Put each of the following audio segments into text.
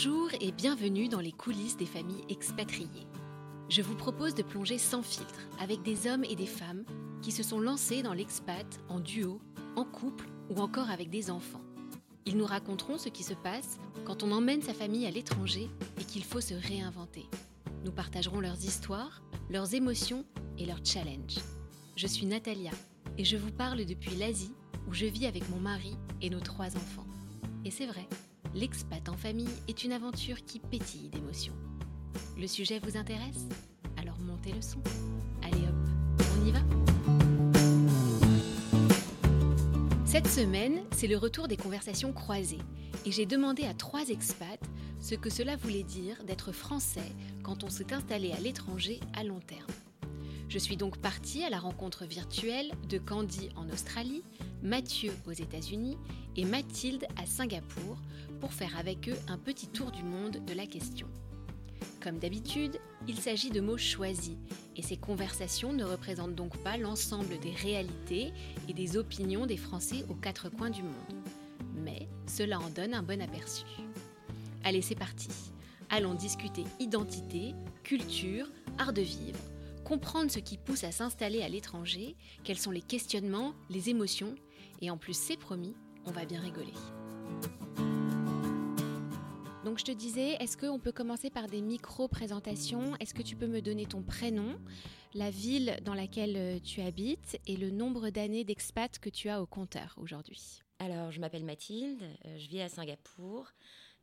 Bonjour et bienvenue dans les coulisses des familles expatriées. Je vous propose de plonger sans filtre avec des hommes et des femmes qui se sont lancés dans l'expat en duo, en couple ou encore avec des enfants. Ils nous raconteront ce qui se passe quand on emmène sa famille à l'étranger et qu'il faut se réinventer. Nous partagerons leurs histoires, leurs émotions et leurs challenges. Je suis Natalia et je vous parle depuis l'Asie où je vis avec mon mari et nos trois enfants. Et c'est vrai, l'expat en famille est une aventure qui pétille d'émotions. Le sujet vous intéresse? Alors montez le son. Allez hop, on y va Cette semaine, c'est le retour des conversations croisées et j'ai demandé à trois expats ce que cela voulait dire d'être français quand on s'est installé à l'étranger à long terme. Je suis donc partie à la rencontre virtuelle de Candy en Australie, Mathieu aux États-Unis et Mathilde à Singapour pour faire avec eux un petit tour du monde de la question. Comme d'habitude, il s'agit de mots choisis et ces conversations ne représentent donc pas l'ensemble des réalités et des opinions des Français aux quatre coins du monde. Mais cela en donne un bon aperçu. Allez, c'est parti. Allons discuter identité, culture, art de vivre comprendre ce qui pousse à s'installer à l'étranger, quels sont les questionnements, les émotions, et en plus c'est promis, on va bien rigoler. Donc je te disais, est-ce qu'on peut commencer par des micro-présentations? Est-ce que tu peux me donner ton prénom, la ville dans laquelle euh, tu habites et le nombre d'années d'expat que tu as au compteur aujourd'hui? Alors je m'appelle Mathilde, euh, je vis à Singapour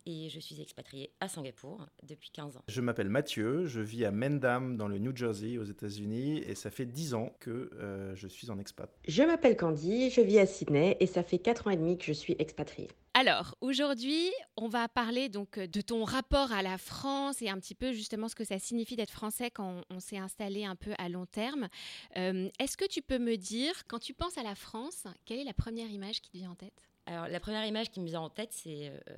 et je suis expatriée à Singapour depuis 15 ans. Je m'appelle Mathieu, je vis à Mendham dans le New Jersey aux États-Unis et ça fait 10 ans que euh, je suis en expat. Je m'appelle Candy, je vis à Sydney et ça fait 4 ans et demi que je suis expatriée. Alors, aujourd'hui, on va parler donc de ton rapport à la France et un petit peu justement ce que ça signifie d'être français quand on, s'est installé un peu à long terme. Euh, est-ce que tu peux me dire, quand tu penses à la France, quelle est la première image qui te vient en tête? Alors, la première image qui me vient en tête, c'est euh,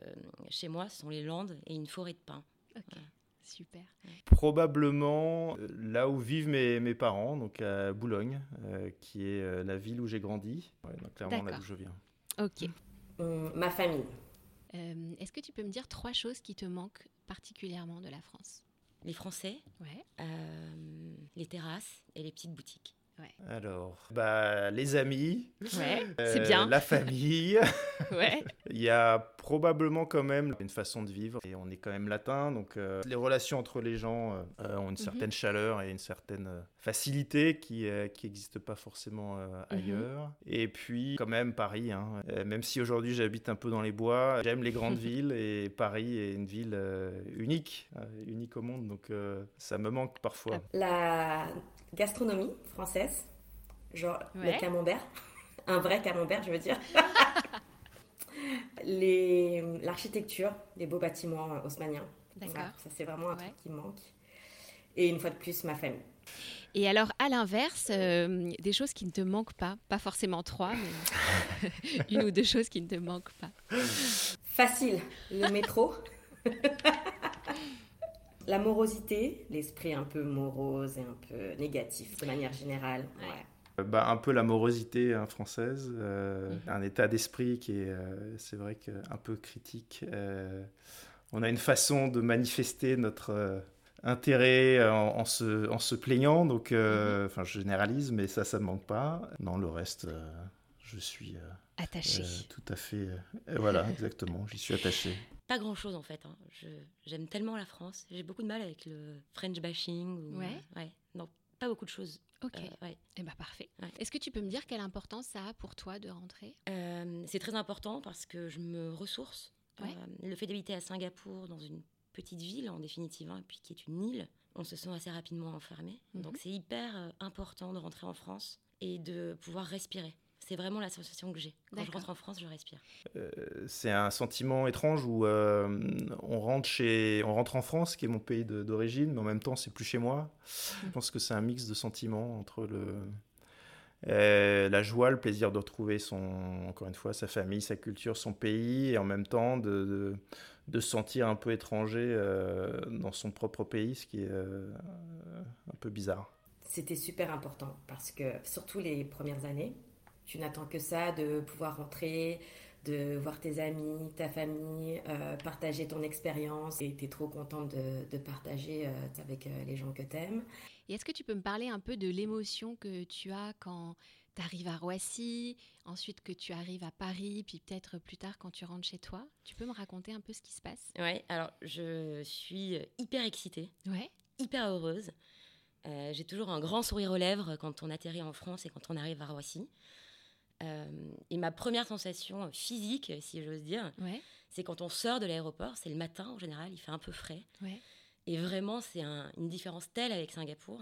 chez moi, ce sont les Landes et une forêt de pins. Ok. Super. Probablement euh, là où vivent mes, mes, parents, donc à Boulogne, euh, qui est la ville où j'ai grandi. donc clairement là où je viens. Ok. ma famille. Est-ce que tu peux me dire trois choses qui te manquent particulièrement de la France? Les Français, ouais. les terrasses et les petites boutiques. Alors, bah, les amis, ouais, c'est bien. la famille. ouais. Il y a probablement quand même une façon de vivre. Et on est quand même latin, donc euh, les relations entre les gens euh, ont une mhm. certaine chaleur et une certaine euh, facilité qui qui n'existe pas forcément mhm. ailleurs. Et puis quand même Paris, hein. même si aujourd'hui j'habite un peu dans les bois, j'aime les grandes villes et Paris est une ville unique, unique au monde, donc ça me manque parfois. La gastronomie française, genre le camembert, un vrai camembert, je veux dire. L'architecture, les beaux bâtiments haussmanniens. D'accord. ça, c'est vraiment un truc qui manque. Et une fois de plus, ma famille. Et alors, à l'inverse, euh, des choses qui ne te manquent pas, pas forcément trois, mais une ou deux choses qui ne te manquent pas. Facile, le métro. La morosité, l'esprit un peu morose et un peu négatif de manière générale. Ouais. Bah, un peu la morosité hein, française, euh, mhm. un état d'esprit qui est, euh, c'est vrai, que, un peu critique. Euh, on a une façon de manifester notre intérêt en, se, en se plaignant, donc, mhm. enfin, je généralise, mais ça, ça ne manque pas. Non, le reste, je suis attaché. tout à fait. voilà, exactement, j'y suis attaché. Pas grand chose en fait. Hein. J'aime tellement la France. J'ai beaucoup de mal avec le French bashing. ouais. ouais. Non, pas beaucoup de choses. Ok. Euh, ouais. Eh ben parfait. Est-ce que tu peux me dire quelle importance ça a pour toi de rentrer? Euh, C'est très important parce que je me ressource. Euh, le fait d'habiter à Singapour, dans une petite ville en définitive, hein, puis qui est une île, on se sent assez rapidement enfermé. Mhm. Donc c'est hyper important de rentrer en France et de pouvoir respirer. C'est vraiment la sensation que j'ai. Quand je rentre en France, je respire. Euh, c'est un sentiment étrange où euh, on, rentre chez, on rentre en France, qui est mon pays d'origine, mais en même temps, c'est plus chez moi. Je pense que c'est un mix de sentiments entre le, euh, la joie, le plaisir de retrouver son, encore une fois, sa famille, sa culture, son pays, et en même temps de, de, se sentir un peu étranger dans son propre pays, ce qui est un peu bizarre. C'était super important parce que, surtout les premières années, tu n'attends que ça, de pouvoir rentrer de voir tes amis, ta famille, partager ton expérience et tu es trop contente de, partager avec les gens que tu aimes. Et est-ce que tu peux me parler un peu de l'émotion que tu as quand tu arrives à Roissy, ensuite que tu arrives à Paris, puis peut-être plus tard quand tu rentres chez toi? Tu peux me raconter un peu ce qui se passe? Ouais, alors je suis hyper excitée, ouais. hyper heureuse. Euh, j'ai toujours un grand sourire aux lèvres quand on atterrit en France et quand on arrive à Roissy. Euh, et ma première sensation physique, si j'ose dire, c'est quand on sort de l'aéroport, c'est le matin en général, il fait un peu frais. Et vraiment, c'est une différence telle avec Singapour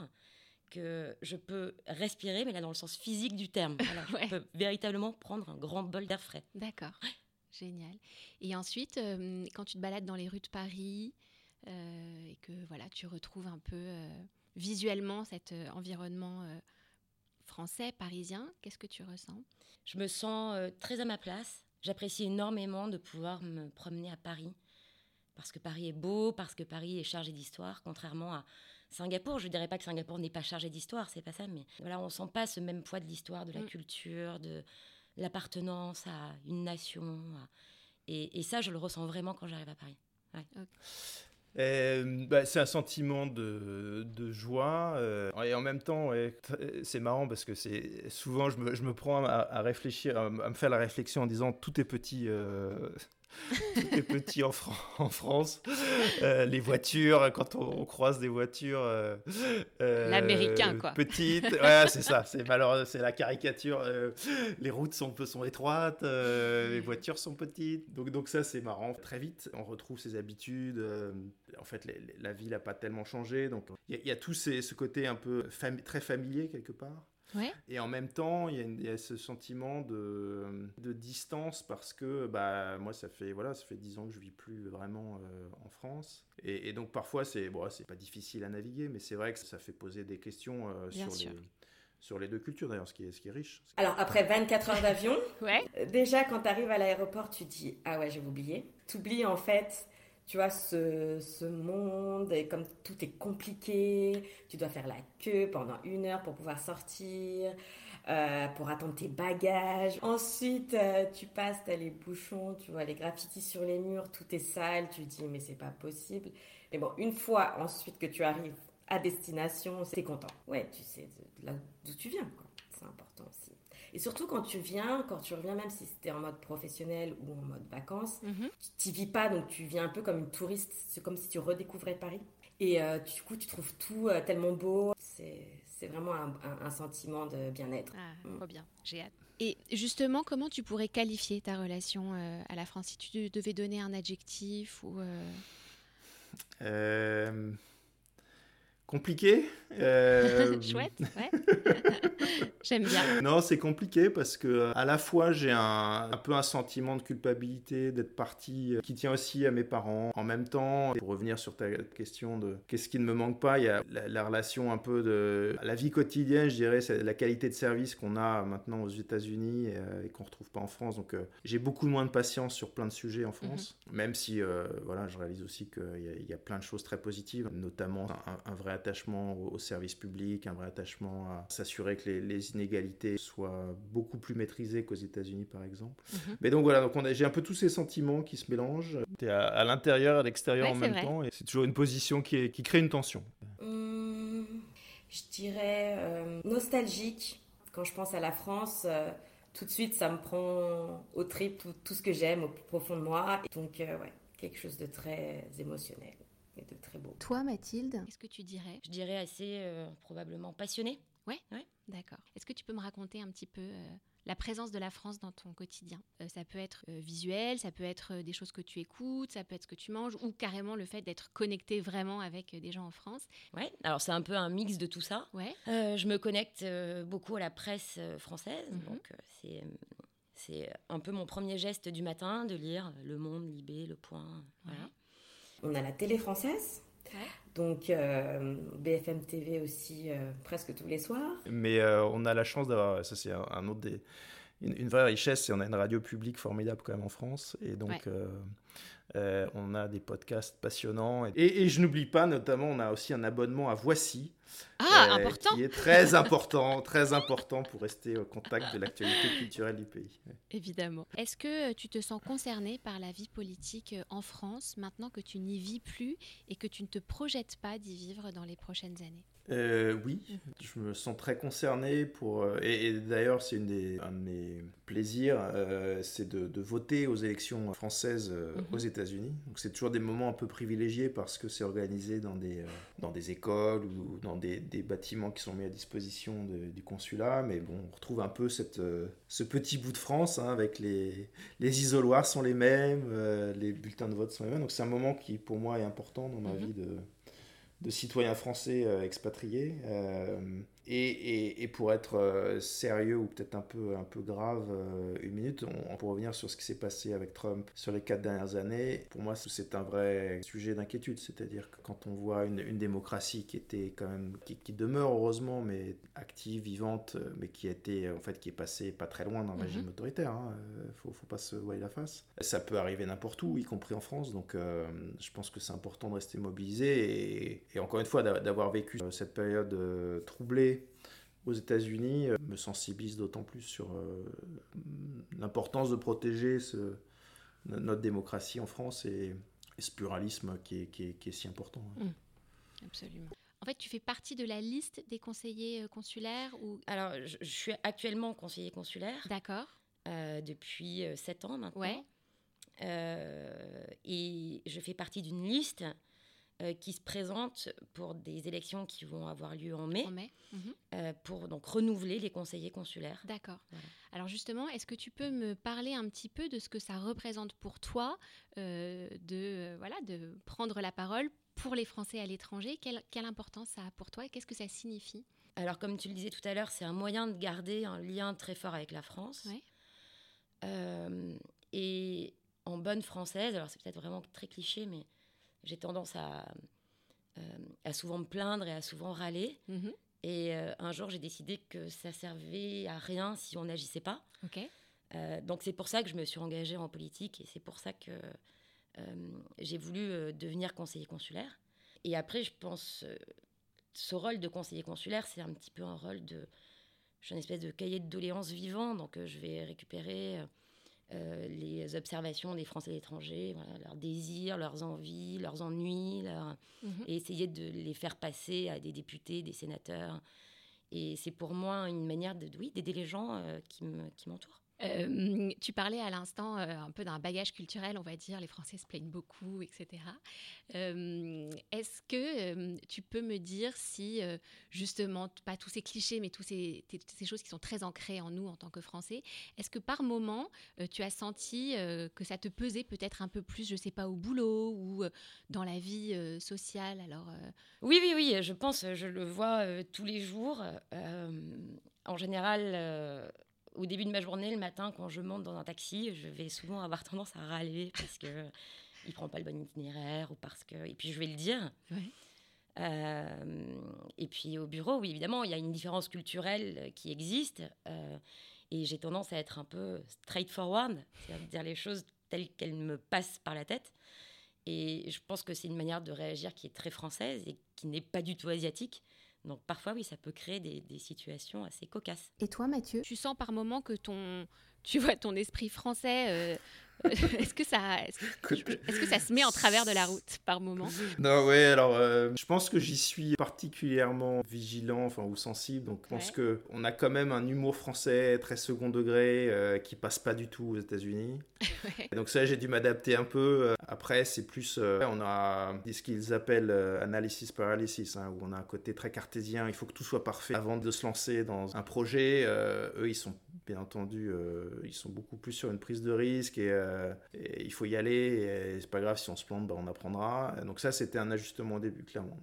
que je peux respirer, mais là dans le sens physique du terme. Je peux véritablement prendre un grand bol d'air frais. D'accord. Génial. Et ensuite, euh, quand tu te balades dans les rues de Paris et que voilà, tu retrouves un peu visuellement cet euh, environnement euh, français, parisien, qu'est-ce que tu ressens? Je me sens euh, très à ma place. J'apprécie énormément de pouvoir me promener à Paris. Parce que Paris est beau, parce que Paris est chargé d'histoire, contrairement à Singapour. Je ne dirais pas que Singapour n'est pas chargé d'histoire, c'est pas ça, mais voilà, on sent pas ce même poids de l'histoire, de la mm. culture, de l'appartenance à une nation. Et, ça, je le ressens vraiment quand j'arrive à Paris. Bah, c'est un sentiment de, de joie euh, et en même temps c'est marrant parce que c'est souvent je me, je me prends à, réfléchir à, me faire la réflexion en disant tout est petit euh, tout est petit en, en France. Euh, les voitures, quand on, croise des voitures. Euh, euh, L'américain, quoi. Petites. Ouais, c'est ça. C'est malheureux, c'est la caricature. les routes sont, sont étroites, les voitures sont petites. Donc, donc ça, c'est marrant. Très vite, on retrouve ses habitudes. en fait, la ville n'a pas tellement changé. Donc, il y, a tout ce côté un peu très familier, quelque part. Et en même temps, il y, a ce sentiment de, de, distance parce que bah, moi, ça fait, voilà, ça fait 10 ans que je vis plus vraiment euh, en France. Et, donc parfois, c'est bon, c'est pas difficile à naviguer, mais c'est vrai que ça fait poser des questions euh, sur les sur les deux cultures d'ailleurs, ce qui est, ce qui est riche. Alors après 24 heures d'avion, ouais. déjà quand tu arrives à l'aéroport, tu dis ah ouais j'ai oublié. Tu oublies en fait tu vois, ce, ce, monde, et comme tout est compliqué, tu dois faire la queue pendant une heure pour pouvoir sortir, euh, pour attendre tes bagages. Ensuite, euh, tu passes, tu as les bouchons, tu vois les graffitis sur les murs, tout est sale, tu dis mais c'est pas possible. Mais bon, une fois ensuite que tu arrives à destination, c'est content. Ouais, tu sais d'où tu viens, C'est important aussi. Et surtout quand tu viens, quand tu reviens, même si c'était en mode professionnel ou en mode vacances, mhm. tu n'y vis pas, donc tu viens un peu comme une touriste. C'est comme si tu redécouvrais Paris. Et euh, du coup, tu trouves tout euh, tellement beau. C'est vraiment un, sentiment de bien-être. Ah, mm. trop bien, j'ai hâte. Et justement, comment tu pourrais qualifier ta relation euh, à la France? Si tu devais donner un adjectif ou compliqué. Chouette, ouais. J'aime bien. Non, c'est compliqué parce que à la fois j'ai un, un, peu un sentiment de culpabilité d'être parti euh, qui tient aussi à mes parents. En même temps, pour revenir sur ta question de qu'est-ce qui ne me manque pas, il y a la, relation un peu de la vie quotidienne, je dirais, c'est la qualité de service qu'on a maintenant aux États-Unis euh, et, qu'on retrouve pas en France. Donc euh, j'ai beaucoup moins de patience sur plein de sujets en France, mhm. même si voilà, je réalise aussi qu'il y, a plein de choses très positives, notamment un, vrai attachement au, service public, un vrai attachement à s'assurer que les, les inégalités soient beaucoup plus maîtrisées qu'aux États-Unis, par exemple. Mhm. Mais donc voilà, donc j'ai un peu tous ces sentiments qui se mélangent. Tu es à, l'intérieur et à l'extérieur en même temps, et c'est toujours une position qui, est, qui crée une tension. Hum, je dirais euh, nostalgique. Quand je pense à la France, euh, tout de suite, ça me prend au trip tout, ce que j'aime au plus profond de moi. Donc, euh, ouais, quelque chose de très émotionnel et de très beau. Toi, Mathilde, qu'est-ce que tu dirais? Je dirais assez probablement passionné. Ouais, ouais. D'accord. Est-ce que tu peux me raconter un petit peu euh, la présence de la France dans ton quotidien? Euh, Ça peut être euh, visuel, ça peut être des choses que tu écoutes, ça peut être ce que tu manges, ou carrément le fait d'être connecté vraiment avec des gens en France? Ouais, alors c'est un peu un mix de tout ça. Ouais. je me connecte beaucoup à la presse française, mhm. donc c'est c'est un peu mon premier geste du matin de lire Le Monde, Libé, Le Point. Voilà. On a la télé française donc euh, BFM TV aussi euh, presque tous les soirs. Mais euh, on a la chance d'avoir, ça c'est un, autre des, une, vraie richesse, c'est on a une radio publique formidable quand même en France. Et donc Euh, on a des podcasts passionnants. Et, je n'oublie pas, notamment, on a aussi un abonnement à Voici. Ah, euh, important. Qui est très important, très important pour rester au contact de l'actualité culturelle du pays. Évidemment. Est-ce que tu te sens concerné par la vie politique en France maintenant que tu n'y vis plus et que tu ne te projettes pas d'y vivre dans les prochaines années? Euh, oui, je me sens très concerné pour euh, et, d'ailleurs c'est une des un de mes plaisirs, euh, c'est de, de, voter aux élections françaises mhm. aux États-Unis. Donc c'est toujours des moments un peu privilégiés parce que c'est organisé dans des dans des écoles ou dans des, des, bâtiments qui sont mis à disposition du consulat. Mais bon, on retrouve un peu cette ce petit bout de France hein, avec les les isoloirs sont les mêmes, les bulletins de vote sont les mêmes. Donc c'est un moment qui pour moi est important dans ma mhm. vie de de citoyens français euh, Euh, et, et, pour être euh, sérieux ou peut-être un peu, un peu grave, une minute, on, peut revenir sur ce qui s'est passé avec Trump sur les quatre dernières années. Pour moi, c'est un vrai sujet d'inquiétude. C'est-à-dire que quand on voit une, une, démocratie qui était quand même, qui, qui, demeure heureusement, mais active, vivante, mais qui a été, en fait, qui est passée pas très loin d'un mhm. régime autoritaire. Il hein, faut, faut pas se voiler la face. Ça peut arriver n'importe où, y compris en France. Donc, je pense que c'est important de rester mobilisé et, et encore une fois, d'avoir vécu cette période troublée aux États-Unis euh, me sensibilise d'autant plus sur euh, l'importance de protéger ce, notre démocratie en France et, ce pluralisme qui est, qui est, si important. Mmh. absolument. En fait, tu fais partie de la liste des conseillers euh, consulaires ou... Alors, je, suis actuellement conseiller consulaire. D'accord. depuis sept ans maintenant. Ouais. et je fais partie d'une liste euh, qui se présentent pour des élections qui vont avoir lieu en mai, mhm. euh, pour donc renouveler les conseillers consulaires. D'accord. Alors justement, est-ce que tu peux me parler un petit peu de ce que ça représente pour toi euh, de, voilà, de prendre la parole pour les Français à l'étranger? Quelle, quelle importance ça a pour toi et qu'est-ce que ça signifie? Alors comme tu le disais tout à l'heure, c'est un moyen de garder un lien très fort avec la France. et en bonne française, alors c'est peut-être vraiment très cliché, mais j'ai tendance à, euh, à souvent me plaindre et à souvent râler. Mhm. Et euh, un jour, j'ai décidé que ça servait à rien si on n'agissait pas. Euh, donc c'est pour ça que je me suis engagée en politique et c'est pour ça que j'ai voulu devenir conseiller consulaire. Et après, je pense, ce rôle de conseiller consulaire, c'est un petit peu un rôle de... Je suis une espèce de cahier de doléances vivant, donc je vais récupérer euh, les observations des Français à l'étranger, leurs désirs, leurs envies, leurs ennuis, mhm. et essayer de les faire passer à des députés, des sénateurs. Et c'est pour moi une manière de, oui, d'aider les gens euh, qui m'entourent. Euh, tu parlais à l'instant euh, un peu d'un bagage culturel, on va dire, les Français se plaignent beaucoup, etc. Euh, est-ce que tu peux me dire si, justement, pas tous ces clichés, mais toutes ces, choses qui sont très ancrées en nous en tant que Français, est-ce que par moment, tu as senti que ça te pesait peut-être un peu plus, je sais pas, au boulot ou dans la vie sociale? Alors, Oui, oui, oui, je pense, je le vois tous les jours. en général au début de ma journée, le matin, quand je monte dans un taxi, je vais souvent avoir tendance à râler parce que il prend pas le bon itinéraire ou parce que et puis je vais le dire. Euh, et puis au bureau, oui, évidemment, il y a une différence culturelle qui existe euh, et j'ai tendance à être un peu straightforward, c'est-à-dire dire les choses telles qu'elles me passent par la tête. Et je pense que c'est une manière de réagir qui est très française et qui n'est pas du tout asiatique. Donc parfois, oui, ça peut créer des, situations assez cocasses. Et toi, Mathieu? Tu sens par moment que ton, tu vois, ton esprit français euh, est-ce que ça, est-ce que, ça se met en travers de la route par moment? Non, ouais. Alors, euh, je pense que j'y suis particulièrement vigilant, enfin ou sensible. Donc, je pense que on a quand même un humour français très second degré euh, qui passe pas du tout aux États-Unis. Donc ça, j'ai dû m'adapter un peu. Après, c'est plus, euh, on a ce qu'ils appellent analysis paralysis, hein, où on a un côté très cartésien. Il faut que tout soit parfait avant de se lancer dans un projet. eux, ils sont bien entendu, ils sont beaucoup plus sur une prise de risque et euh, il faut y aller, c'est pas grave si on se plante, ben on apprendra. Donc ça, c'était un ajustement au début, clairement.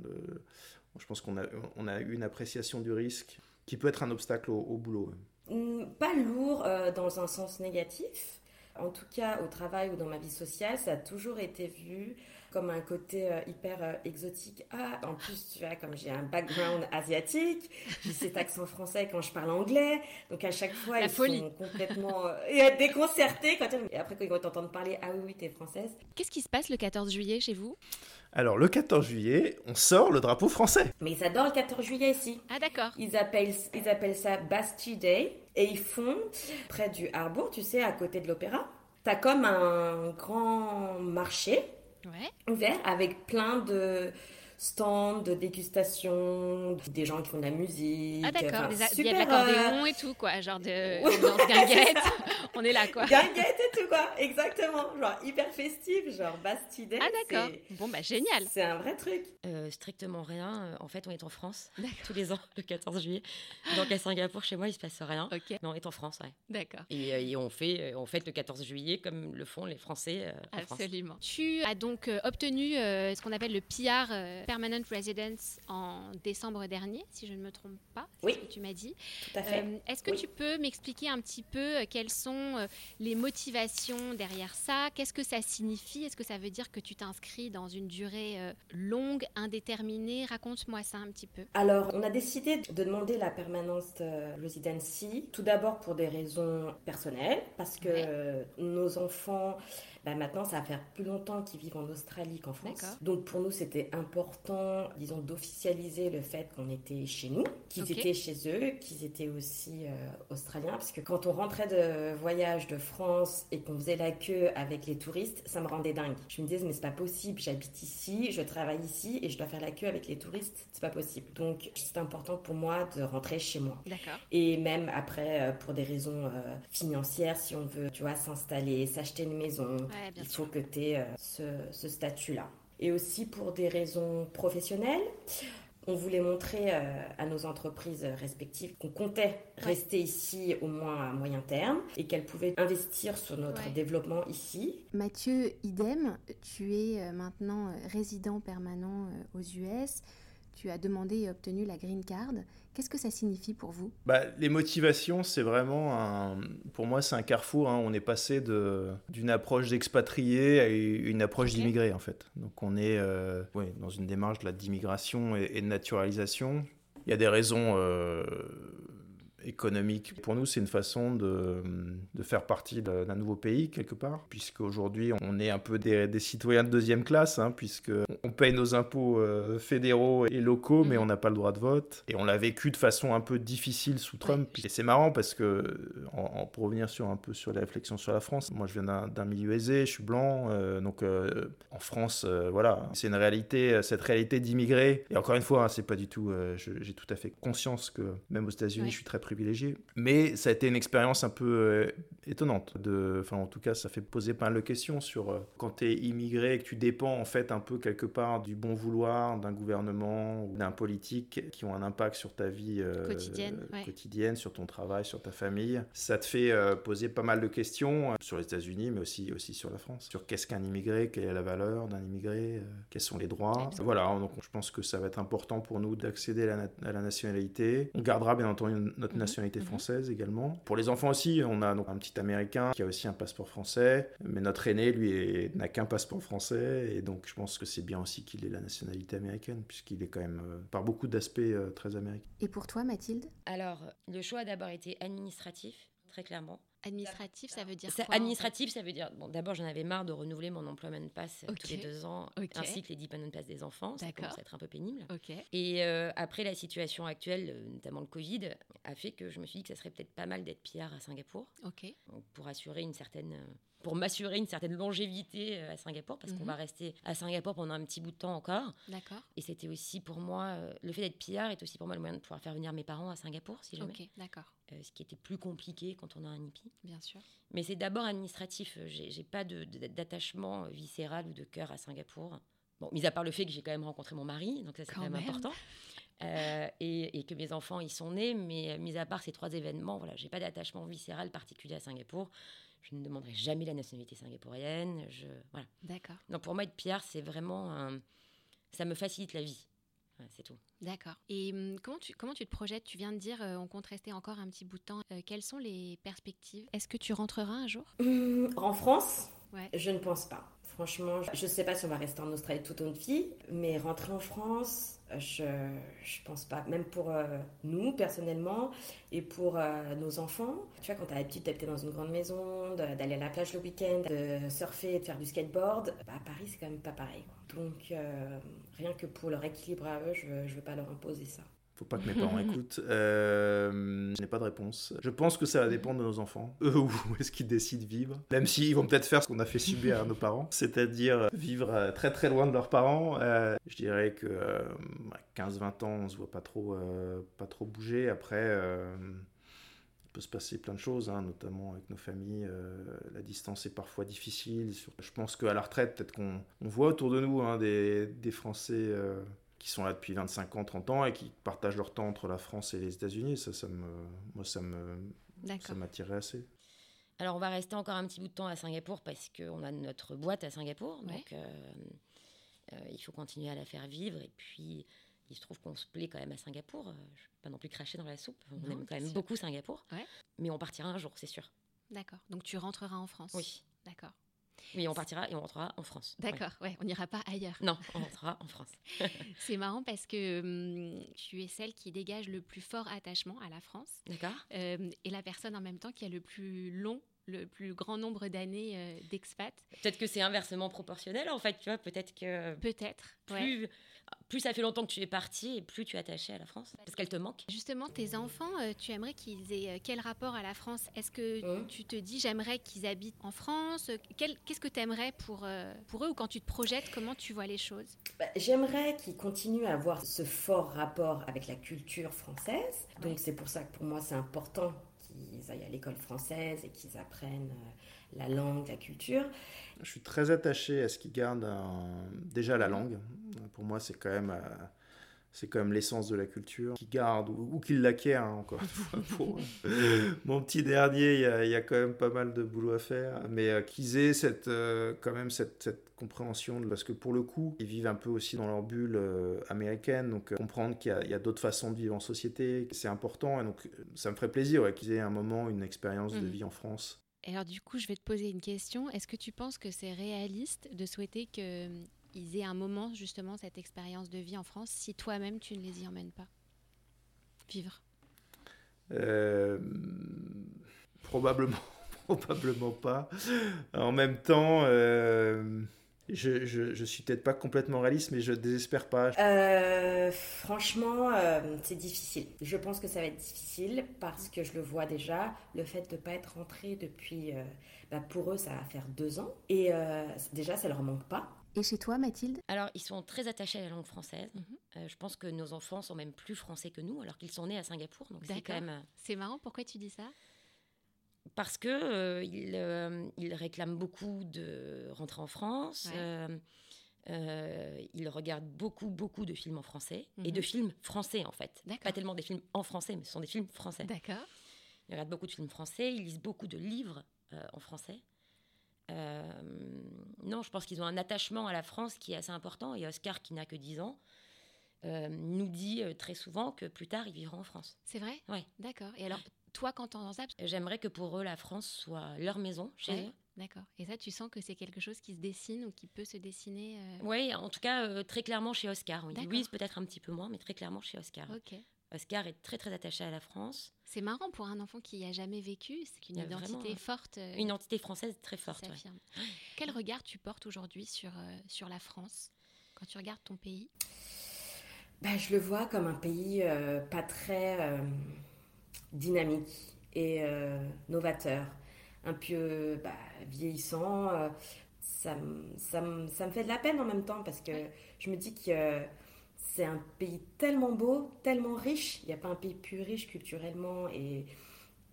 je pense qu'on a, on a une appréciation du risque qui peut être un obstacle au, boulot. Mm, pas lourd euh, dans un sens négatif. En tout cas, au travail ou dans ma vie sociale, ça a toujours été vu comme un côté euh, hyper euh, exotique. Ah, en plus, tu vois, comme j'ai un background asiatique, j'ai cet accent français quand je parle anglais. Donc à chaque fois, ils sont complètement euh, déconcertés. Quand Et après, quand ils t'entendent parler, ah oui, oui, t'es française. Qu'est-ce qui se passe le 14 juillet chez vous? Alors, le 14 juillet, on sort le drapeau français. Mais ils adorent le 14 juillet ici. Ah, d'accord. Ils appellent, ils appellent ça Bastille Day. Et ils font, près du Harbour, tu sais, à côté de l'opéra, t'as comme un grand marché ouvert avec plein de stand de dégustation, des gens qui font de la musique. Ah d'accord, il y a de l'accordéon et tout quoi, genre de guinguette, on est là quoi. Guinguette et tout quoi, exactement, genre hyper festif, genre Bastide. Ah d'accord, bon bah génial. C'est un vrai truc. Euh, strictement rien, en fait on est en France tous les ans le 14 juillet, donc à Singapour chez moi il se passe rien, mais on est en France ouais. D'accord. Et, euh, on fait euh, on fête le 14 juillet comme le font les Français Absolument. Tu as donc obtenu ce qu'on appelle le PR Permanent Residence en décembre dernier, si je ne me trompe pas. Oui. Ce que tu m'as dit. Tout à fait. Euh, est-ce que tu peux m'expliquer un petit peu euh, quelles sont euh, les motivations derrière ça? Qu'est-ce que ça signifie? Est-ce que ça veut dire que tu t'inscris dans une durée longue, indéterminée? Raconte-moi ça un petit peu. Alors, on a décidé de demander la permanence residency, tout d'abord pour des raisons personnelles, parce que nos enfants bah, maintenant, ça va faire plus longtemps qu'ils vivent en Australie qu'en France. Donc pour nous, c'était important, disons, d'officialiser le fait qu'on était chez nous, qu'ils étaient chez eux, qu'ils étaient aussi euh, australiens. Parce que quand on rentrait de voyage de France et qu'on faisait la queue avec les touristes, ça me rendait dingue. Je me disais, mais c'est pas possible, j'habite ici, je travaille ici et je dois faire la queue avec les touristes. C'est pas possible. Donc c'est important pour moi de rentrer chez moi. Et même après, euh, pour des raisons euh, financières, si on veut, tu vois, s'installer, s'acheter une maison, il faut que tu aies euh, ce, statut-là. Et aussi pour des raisons professionnelles, on voulait montrer euh, à nos entreprises respectives qu'on comptait rester ici au moins à moyen terme et qu'elles pouvaient investir sur notre développement ici. Mathieu, idem, tu es euh, maintenant résident permanent aux US. Tu as demandé et obtenu la green card. Qu'est-ce que ça signifie pour vous? Bah, Les motivations, c'est vraiment un... Pour moi, c'est un carrefour. Hein. On est passé d'une approche d'expatrié à une approche d'immigré, en fait. Donc, on est euh, dans une démarche d'immigration et, de naturalisation. Il y a des raisons euh, économique. Pour nous, c'est une façon de, de faire partie d'un nouveau pays, quelque part, puisque aujourd'hui, on est un peu des, des, citoyens de deuxième classe, hein, puisque on paye nos impôts euh, fédéraux et locaux, mais mhm. on n'a pas le droit de vote. Et on l'a vécu de façon un peu difficile sous Trump. Et c'est marrant parce que, en, pour revenir sur un peu sur la réflexion sur la France, moi, je viens d'un milieu aisé, je suis blanc, euh, donc euh, en France, voilà, c'est une réalité, cette réalité d'immigrés. Et encore une fois, hein, c'est pas du tout, j'ai tout à fait conscience que même aux États-Unis, je suis très privilégié. Mais ça a été une expérience un peu euh, étonnante. De, enfin, en tout cas, ça fait poser pas mal de questions sur euh, quand tu es immigré et que tu dépends en fait un peu quelque part du bon vouloir d'un gouvernement ou d'un politique qui ont un impact sur ta vie euh, quotidienne, quotidienne, sur ton travail, sur ta famille. Ça te fait poser pas mal de questions sur les États-Unis, mais aussi, aussi sur la France. Sur qu'est-ce qu'un immigré, quelle est la valeur d'un immigré, quels sont les droits. Voilà, donc je pense que ça va être important pour nous d'accéder à, la nationalité. On gardera bien entendu notre nationalité mhm. française également. Pour les enfants aussi, on a donc un petit américain qui a aussi un passeport français, mais notre aîné, lui, n'a qu'un passeport français, et donc je pense que c'est bien aussi qu'il ait la nationalité américaine, puisqu'il est quand même, euh, par beaucoup d'aspects, euh, très américain. Et pour toi, Mathilde? Alors, le choix a d'abord été administratif, très clairement. Administratif, ça veut dire quoi Administratif, ça veut dire. Bon, d'abord, j'en avais marre de renouveler mon employment pass euh, tous les deux ans, ainsi que les dependent pass des enfants. Ça commence à être un peu pénible. Et euh, après, la situation actuelle, euh, notamment le Covid, a fait que je me suis dit que ça serait peut-être pas mal d'être PR à Singapour. pour assurer une certaine pour m'assurer une certaine longévité à Singapour, parce qu'on mhm. va rester à Singapour pendant un petit bout de temps encore. D'accord. Et c'était aussi pour moi, le fait d'être PR est aussi pour moi le moyen de pouvoir faire venir mes parents à Singapour, si jamais. Ok, d'accord. Euh, ce qui était plus compliqué quand on a un IPI. Bien sûr. Mais c'est d'abord administratif. J'ai pas d'attachement viscéral ou de cœur à Singapour. Bon, mis à part le fait que j'ai quand même rencontré mon mari, donc ça c'est quand, même, important. Euh, et, que mes enfants y sont nés, mais mis à part ces trois événements, voilà, j'ai pas d'attachement viscéral particulier à Singapour. Je ne demanderai jamais la nationalité singapourienne. Je, voilà. D'accord. Donc pour moi, être PR, c'est vraiment ça me facilite la vie. c'est tout. D'accord. Et hum, comment, tu, comment tu te projettes? Tu viens de dire on compte rester encore un petit bout de temps. quelles sont les perspectives? Est-ce que tu rentreras un jour? Hum, En France? Ouais. Je ne pense pas. Franchement, je ne sais pas si on va rester en Australie toute notre vie, mais rentrer en France, je ne pense pas. Même pour euh, nous, personnellement, et pour euh, nos enfants. Tu vois, quand tu as l'habitude d'habiter dans une grande maison, d'aller à la plage le week-end, de surfer, de faire du skateboard, bah, à Paris, c'est quand même pas pareil. Donc, euh, rien que pour leur équilibre à eux, je ne veux pas leur imposer ça faut pas que mes parents écoutent. Euh, je n'ai pas de réponse. Je pense que ça va dépendre de nos enfants. Eux, où est-ce qu'ils décident de vivre? Même s'ils vont peut-être faire ce qu'on a fait subir à nos parents, c'est-à-dire vivre euh, très très loin de leurs parents. Euh, je dirais que 15-20 ans, on se voit pas trop, pas trop bouger. Après, il peut se passer plein de choses, hein, notamment avec nos familles. la distance est parfois difficile. Je pense qu'à la retraite, peut-être qu'on voit autour de nous hein, des, des, Français qui sont là depuis 25 ans, 30 ans et qui partagent leur temps entre la France et les États-Unis. Ça, ça me, moi, ça me, ça m'attirait assez. Alors, on va rester encore un petit bout de temps à Singapour parce qu'on a notre boîte à Singapour. Donc, euh, euh, il faut continuer à la faire vivre. Et puis, il se trouve qu'on se plaît quand même à Singapour. Euh, je ne vais pas non plus cracher dans la soupe. On aime quand même beaucoup Singapour. Mais on partira un jour, c'est sûr. D'accord. Donc, tu rentreras en France Oui. D'accord. Oui, on partira et on rentrera en France. D'accord, ouais. on n'ira pas ailleurs. Non, on rentrera en France. c'est marrant parce que hum, tu es celle qui dégage le plus fort attachement à la France. D'accord. Euh, et la personne en même temps qui a le plus long le plus grand nombre d'années euh, d'expat. Peut-être que c'est inversement proportionnel en fait, tu vois, peut-être que... Peut-être, plus, plus ça fait longtemps que tu es parti et plus tu es attaché à la France parce qu'elle te manque. Justement, tes enfants, euh, tu aimerais qu'ils aient euh, quel rapport à la France? Est-ce que hein? tu te dis j'aimerais qu'ils habitent en France? Qu'est-ce que tu aimerais pour, euh, pour eux ou quand tu te projettes, comment tu vois les choses? Bah, J'aimerais qu'ils continuent à avoir ce fort rapport avec la culture française. Donc c'est pour ça que pour moi c'est important qu'ils aillent à l'école française et qu'ils apprennent la langue, la culture. Je suis très attaché à ce qu'ils gardent déjà la langue. Pour moi, c'est quand même, euh, c'est quand même l'essence de la culture. Qu'ils gardent ou, qu'ils l'acquièrent, hein, encore une fois. mon petit dernier, il y, a, quand même pas mal de boulot à faire. Mais euh, qu'ils aient cette, euh, quand même cette, cette, compréhension, parce que pour le coup, ils vivent un peu aussi dans leur bulle américaine. Donc, comprendre qu'il y a, d'autres façons de vivre en société, c'est important. Et donc, ça me ferait plaisir qu'ils aient un moment, une expérience de mmh. vie en France alors du coup, je vais te poser une question. Est-ce que tu penses que c'est réaliste de souhaiter qu'ils aient un moment justement cette expérience de vie en France si toi-même tu ne les y emmènes pas? Vivre euh, Probablement, probablement pas. En même temps... Euh, je, je, suis peut-être pas complètement réaliste, mais je désespère pas. Euh, franchement, euh, c'est difficile. Je pense que ça va être difficile parce que je le vois déjà. Le fait de ne pas être rentré depuis, euh, bah, pour eux, ça va faire deux ans. Et déjà, ça leur manque pas. Et chez toi, Mathilde Alors, ils sont très attachés à la langue française. Mhm. je pense que nos enfants sont même plus français que nous, alors qu'ils sont nés à Singapour. Donc c'est quand même. C'est marrant. Pourquoi tu dis ça? Parce que euh, il, euh, il, réclame beaucoup de rentrer en France. Euh, il regarde beaucoup, beaucoup de films en français et de mhm. films français en fait. Pas tellement des films en français, mais ce sont des films français. D'accord. Il regarde beaucoup de films français. Il lit beaucoup de livres en français. Non, je pense qu'ils ont un attachement à la France qui est assez important. Et Oscar, qui n'a que 10 ans, nous dit très souvent que plus tard, il vivra en France. C'est vrai? Oui. D'accord. Et alors, toi, quand on ça, j'aimerais que pour eux, la France soit leur maison chez eux. D'accord. Et ça, tu sens que c'est quelque chose qui se dessine ou qui peut se dessiner euh Oui, en tout cas, euh, très clairement chez Oscar. Oui, Louise, peut-être un petit peu moins, mais très clairement chez Oscar. Ok. Oscar est très très attaché à la France. C'est marrant pour un enfant qui n'y a jamais vécu, c'est une identité forte. Euh, une identité française très forte. Quel regard tu portes aujourd'hui sur, sur la France quand tu regardes ton pays? Bah, Je le vois comme un pays pas très dynamique et euh, novateur, un peu bah, vieillissant. Euh, ça, ça, ça, me fait de la peine en même temps parce que je me dis que c'est un pays tellement beau, tellement riche. Il n'y a pas un pays plus riche culturellement et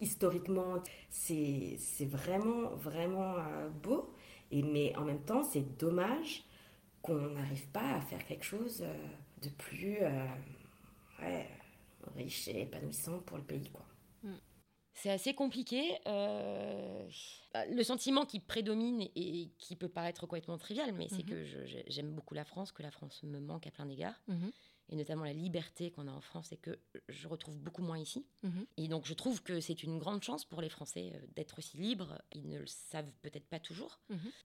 historiquement. C'est vraiment, vraiment euh, beau. Et, mais en même temps, c'est dommage qu'on n'arrive pas à faire quelque chose de plus riche et épanouissant pour le pays. C'est assez compliqué. Euh, bah, le sentiment qui prédomine et, qui peut paraître complètement trivial, mais c'est mhm. que j'aime beaucoup la France, que la France me manque à plein d'égards. Mhm. et notamment la liberté qu'on a en France et que je retrouve beaucoup moins ici. Mhm. Et donc je trouve que c'est une grande chance pour les Français euh, d'être aussi libres. Ils ne le savent peut-être pas toujours.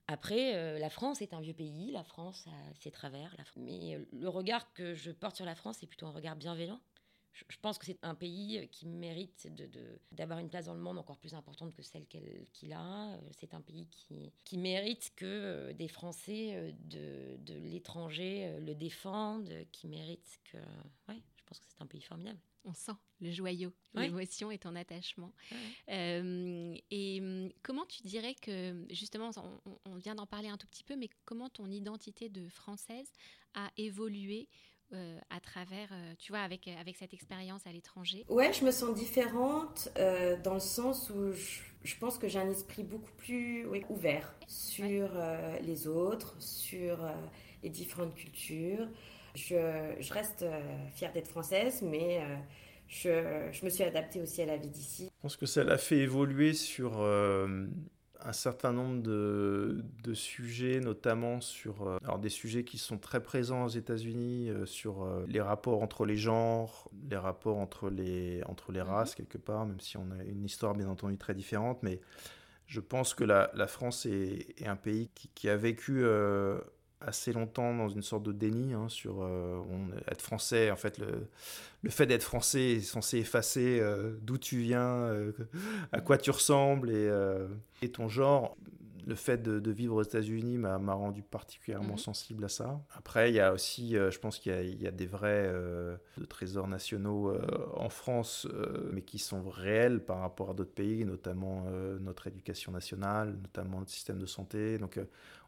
Après, euh, la France est un vieux pays, la France a ses travers, mais le regard que je porte sur la France est plutôt un regard bienveillant je pense que c'est un pays qui mérite d'avoir une place dans le monde encore plus importante que celle qu'il a. C'est un pays qui, qui, mérite que euh, des Français euh, de, de l'étranger euh, le défendent, qui mérite que... Ouais, je pense que c'est un pays formidable. On sent le joyau, l'émotion et ton attachement. et hum, comment tu dirais que, justement, on, on vient d'en parler un tout petit peu, mais comment ton identité de française a évolué euh, à travers, euh, tu vois, avec, avec cette expérience à l'étranger Ouais, je me sens différente euh, dans le sens où je, pense que j'ai un esprit beaucoup plus ouvert sur les autres, sur les différentes cultures. Je, je reste fière d'être française, mais je, je, me suis adaptée aussi à la vie d'ici. Je pense que ça l'a fait évoluer sur un certain nombre de, de, sujets, notamment sur euh, alors des sujets qui sont très présents aux États-Unis, euh, sur euh, les rapports entre les genres, les rapports entre les, entre les mhm. races, quelque part, même si on a une histoire bien entendu très différente. Mais je pense que la, la France est, est, un pays qui, qui a vécu assez longtemps dans une sorte de déni hein, sur euh, être français. En fait, le, le fait d'être français est censé effacer euh, d'où tu viens, euh, à quoi tu ressembles et, et, ton genre le fait de, vivre aux États-Unis m'a rendu particulièrement mhm. sensible à ça. Après, il y a aussi, je pense qu'il y, a des vrais trésors nationaux en France, mais qui sont réels par rapport à d'autres pays, notamment notre éducation nationale, notamment notre système de santé. Donc,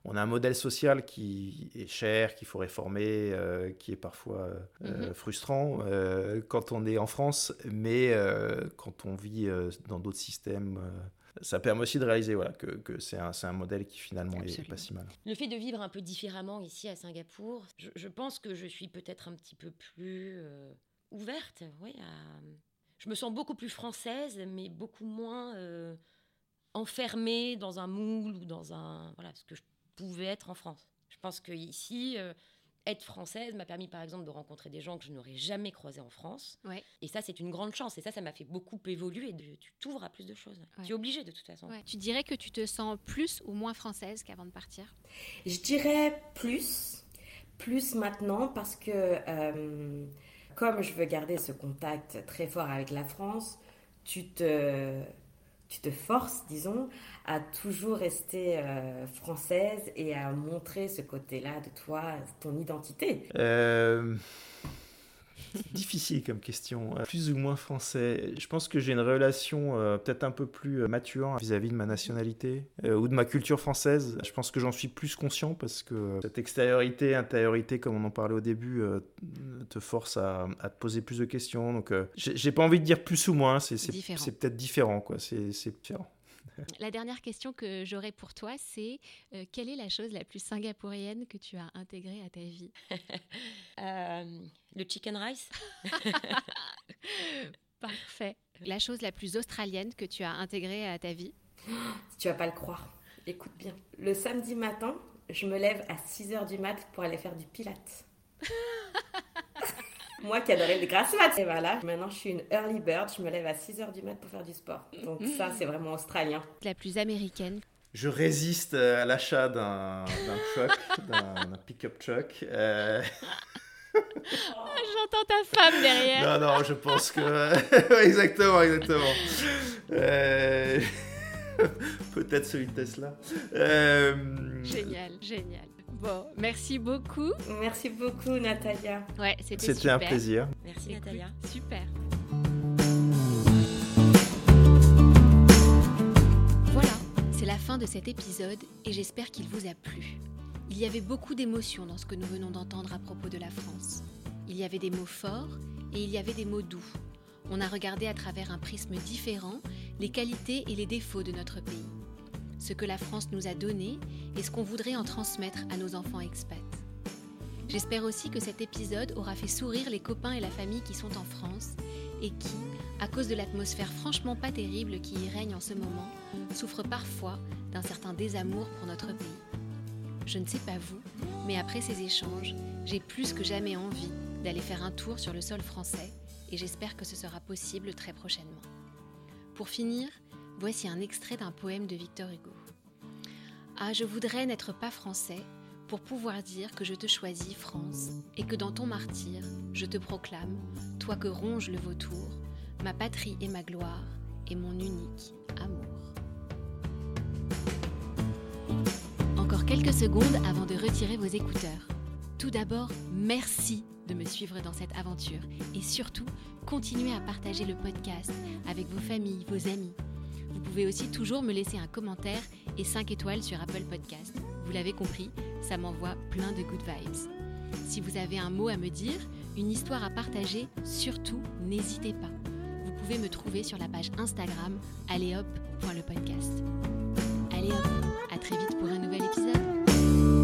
on a un modèle social qui est cher, qu'il faut réformer, qui est parfois mhm. frustrant quand on est en France, mais quand on vit dans d'autres systèmes ça permet aussi de réaliser voilà, que, que c'est un, un, modèle qui finalement est pas si mal. Le fait de vivre un peu différemment ici à Singapour, je, je pense que je suis peut-être un petit peu plus euh, ouverte. Oui, Je me sens beaucoup plus française, mais beaucoup moins euh, enfermée dans un moule ou dans un... Voilà, ce que je pouvais être en France. Je pense qu'ici, euh, être française m'a permis par exemple de rencontrer des gens que je n'aurais jamais croisés en France. Et ça, c'est une grande chance. Et ça, ça m'a fait beaucoup évoluer. tu t'ouvres à plus de choses. Tu es obligée de toute façon. Tu dirais que tu te sens plus ou moins française qu'avant de partir? Je dirais plus. Plus maintenant parce que euh, comme je veux garder ce contact très fort avec la France, tu te tu te forces, disons, à toujours rester euh, française et à montrer ce côté-là de toi, ton identité. Euh, difficile comme question. Euh, plus ou moins français. Je pense que j'ai une relation euh, peut-être un peu plus euh, mature vis-à-vis de ma nationalité ou de ma culture française. Je pense que j'en suis plus conscient parce que cette extériorité, intériorité, comme on en parlait au début, te force à, à, te poser plus de questions. Donc, j'ai pas envie de dire plus ou moins. C'est peut-être différent, quoi. C'est différent. La dernière question que j'aurais pour toi, c'est euh, quelle est la chose la plus singapourienne que tu as intégrée à ta vie euh, Le chicken rice. Parfait. La chose la plus australienne que tu as intégrée à ta vie Tu vas pas le croire. Écoute bien. Le samedi matin, je me lève à 6 h du mat pour aller faire du pilates. Moi qui adorais les grasses mat. Et voilà, maintenant je suis une early bird, je me lève à 6h du mat pour faire du sport. Donc ça, c'est vraiment australien. La plus américaine. Je résiste euh, à l'achat d'un truck, d'un pick-up truck. Euh. J'entends ta femme derrière. Non, non, je pense que... exactement, exactement. Euh, peut-être celui de Tesla. Génial, génial. Bon, merci beaucoup. Merci beaucoup, Natalia. Ouais, c'était C'était un plaisir. Merci, Natalia. Super. Voilà, c'est la fin de cet épisode et j'espère qu'il vous a plu. Il y avait beaucoup d'émotions dans ce que nous venons d'entendre à propos de la France. Il y avait des mots forts et il y avait des mots doux. On a regardé à travers un prisme différent les qualités et les défauts de notre pays ce que la France nous a donné et ce qu'on voudrait en transmettre à nos enfants expats. J'espère aussi que cet épisode aura fait sourire les copains et la famille qui sont en France et qui, à cause de l'atmosphère franchement pas terrible qui y règne en ce moment, souffrent parfois d'un certain désamour pour notre pays. Je ne sais pas vous, mais après ces échanges, j'ai plus que jamais envie d'aller faire un tour sur le sol français et j'espère que ce sera possible très prochainement. Pour finir, voici un extrait d'un poème de Victor Hugo. Ah, je voudrais n'être pas français pour pouvoir dire que je te choisis, France, et que dans ton martyr, je te proclame, toi que ronge le vautour, ma patrie et ma gloire, et mon unique amour. Encore quelques secondes avant de retirer vos écouteurs. Tout d'abord, merci de me suivre dans cette aventure et surtout, continuez à partager le podcast avec vos familles, vos amis. Vous pouvez aussi toujours me laisser un commentaire et 5 étoiles sur Apple Podcast. Vous l'avez compris, ça m'envoie plein de good vibes. Si vous avez un mot à me dire, une histoire à partager, surtout n'hésitez pas. Vous pouvez me trouver sur la page Instagram alléehop.lepodcast. Allez hop, à très vite pour un nouvel épisode.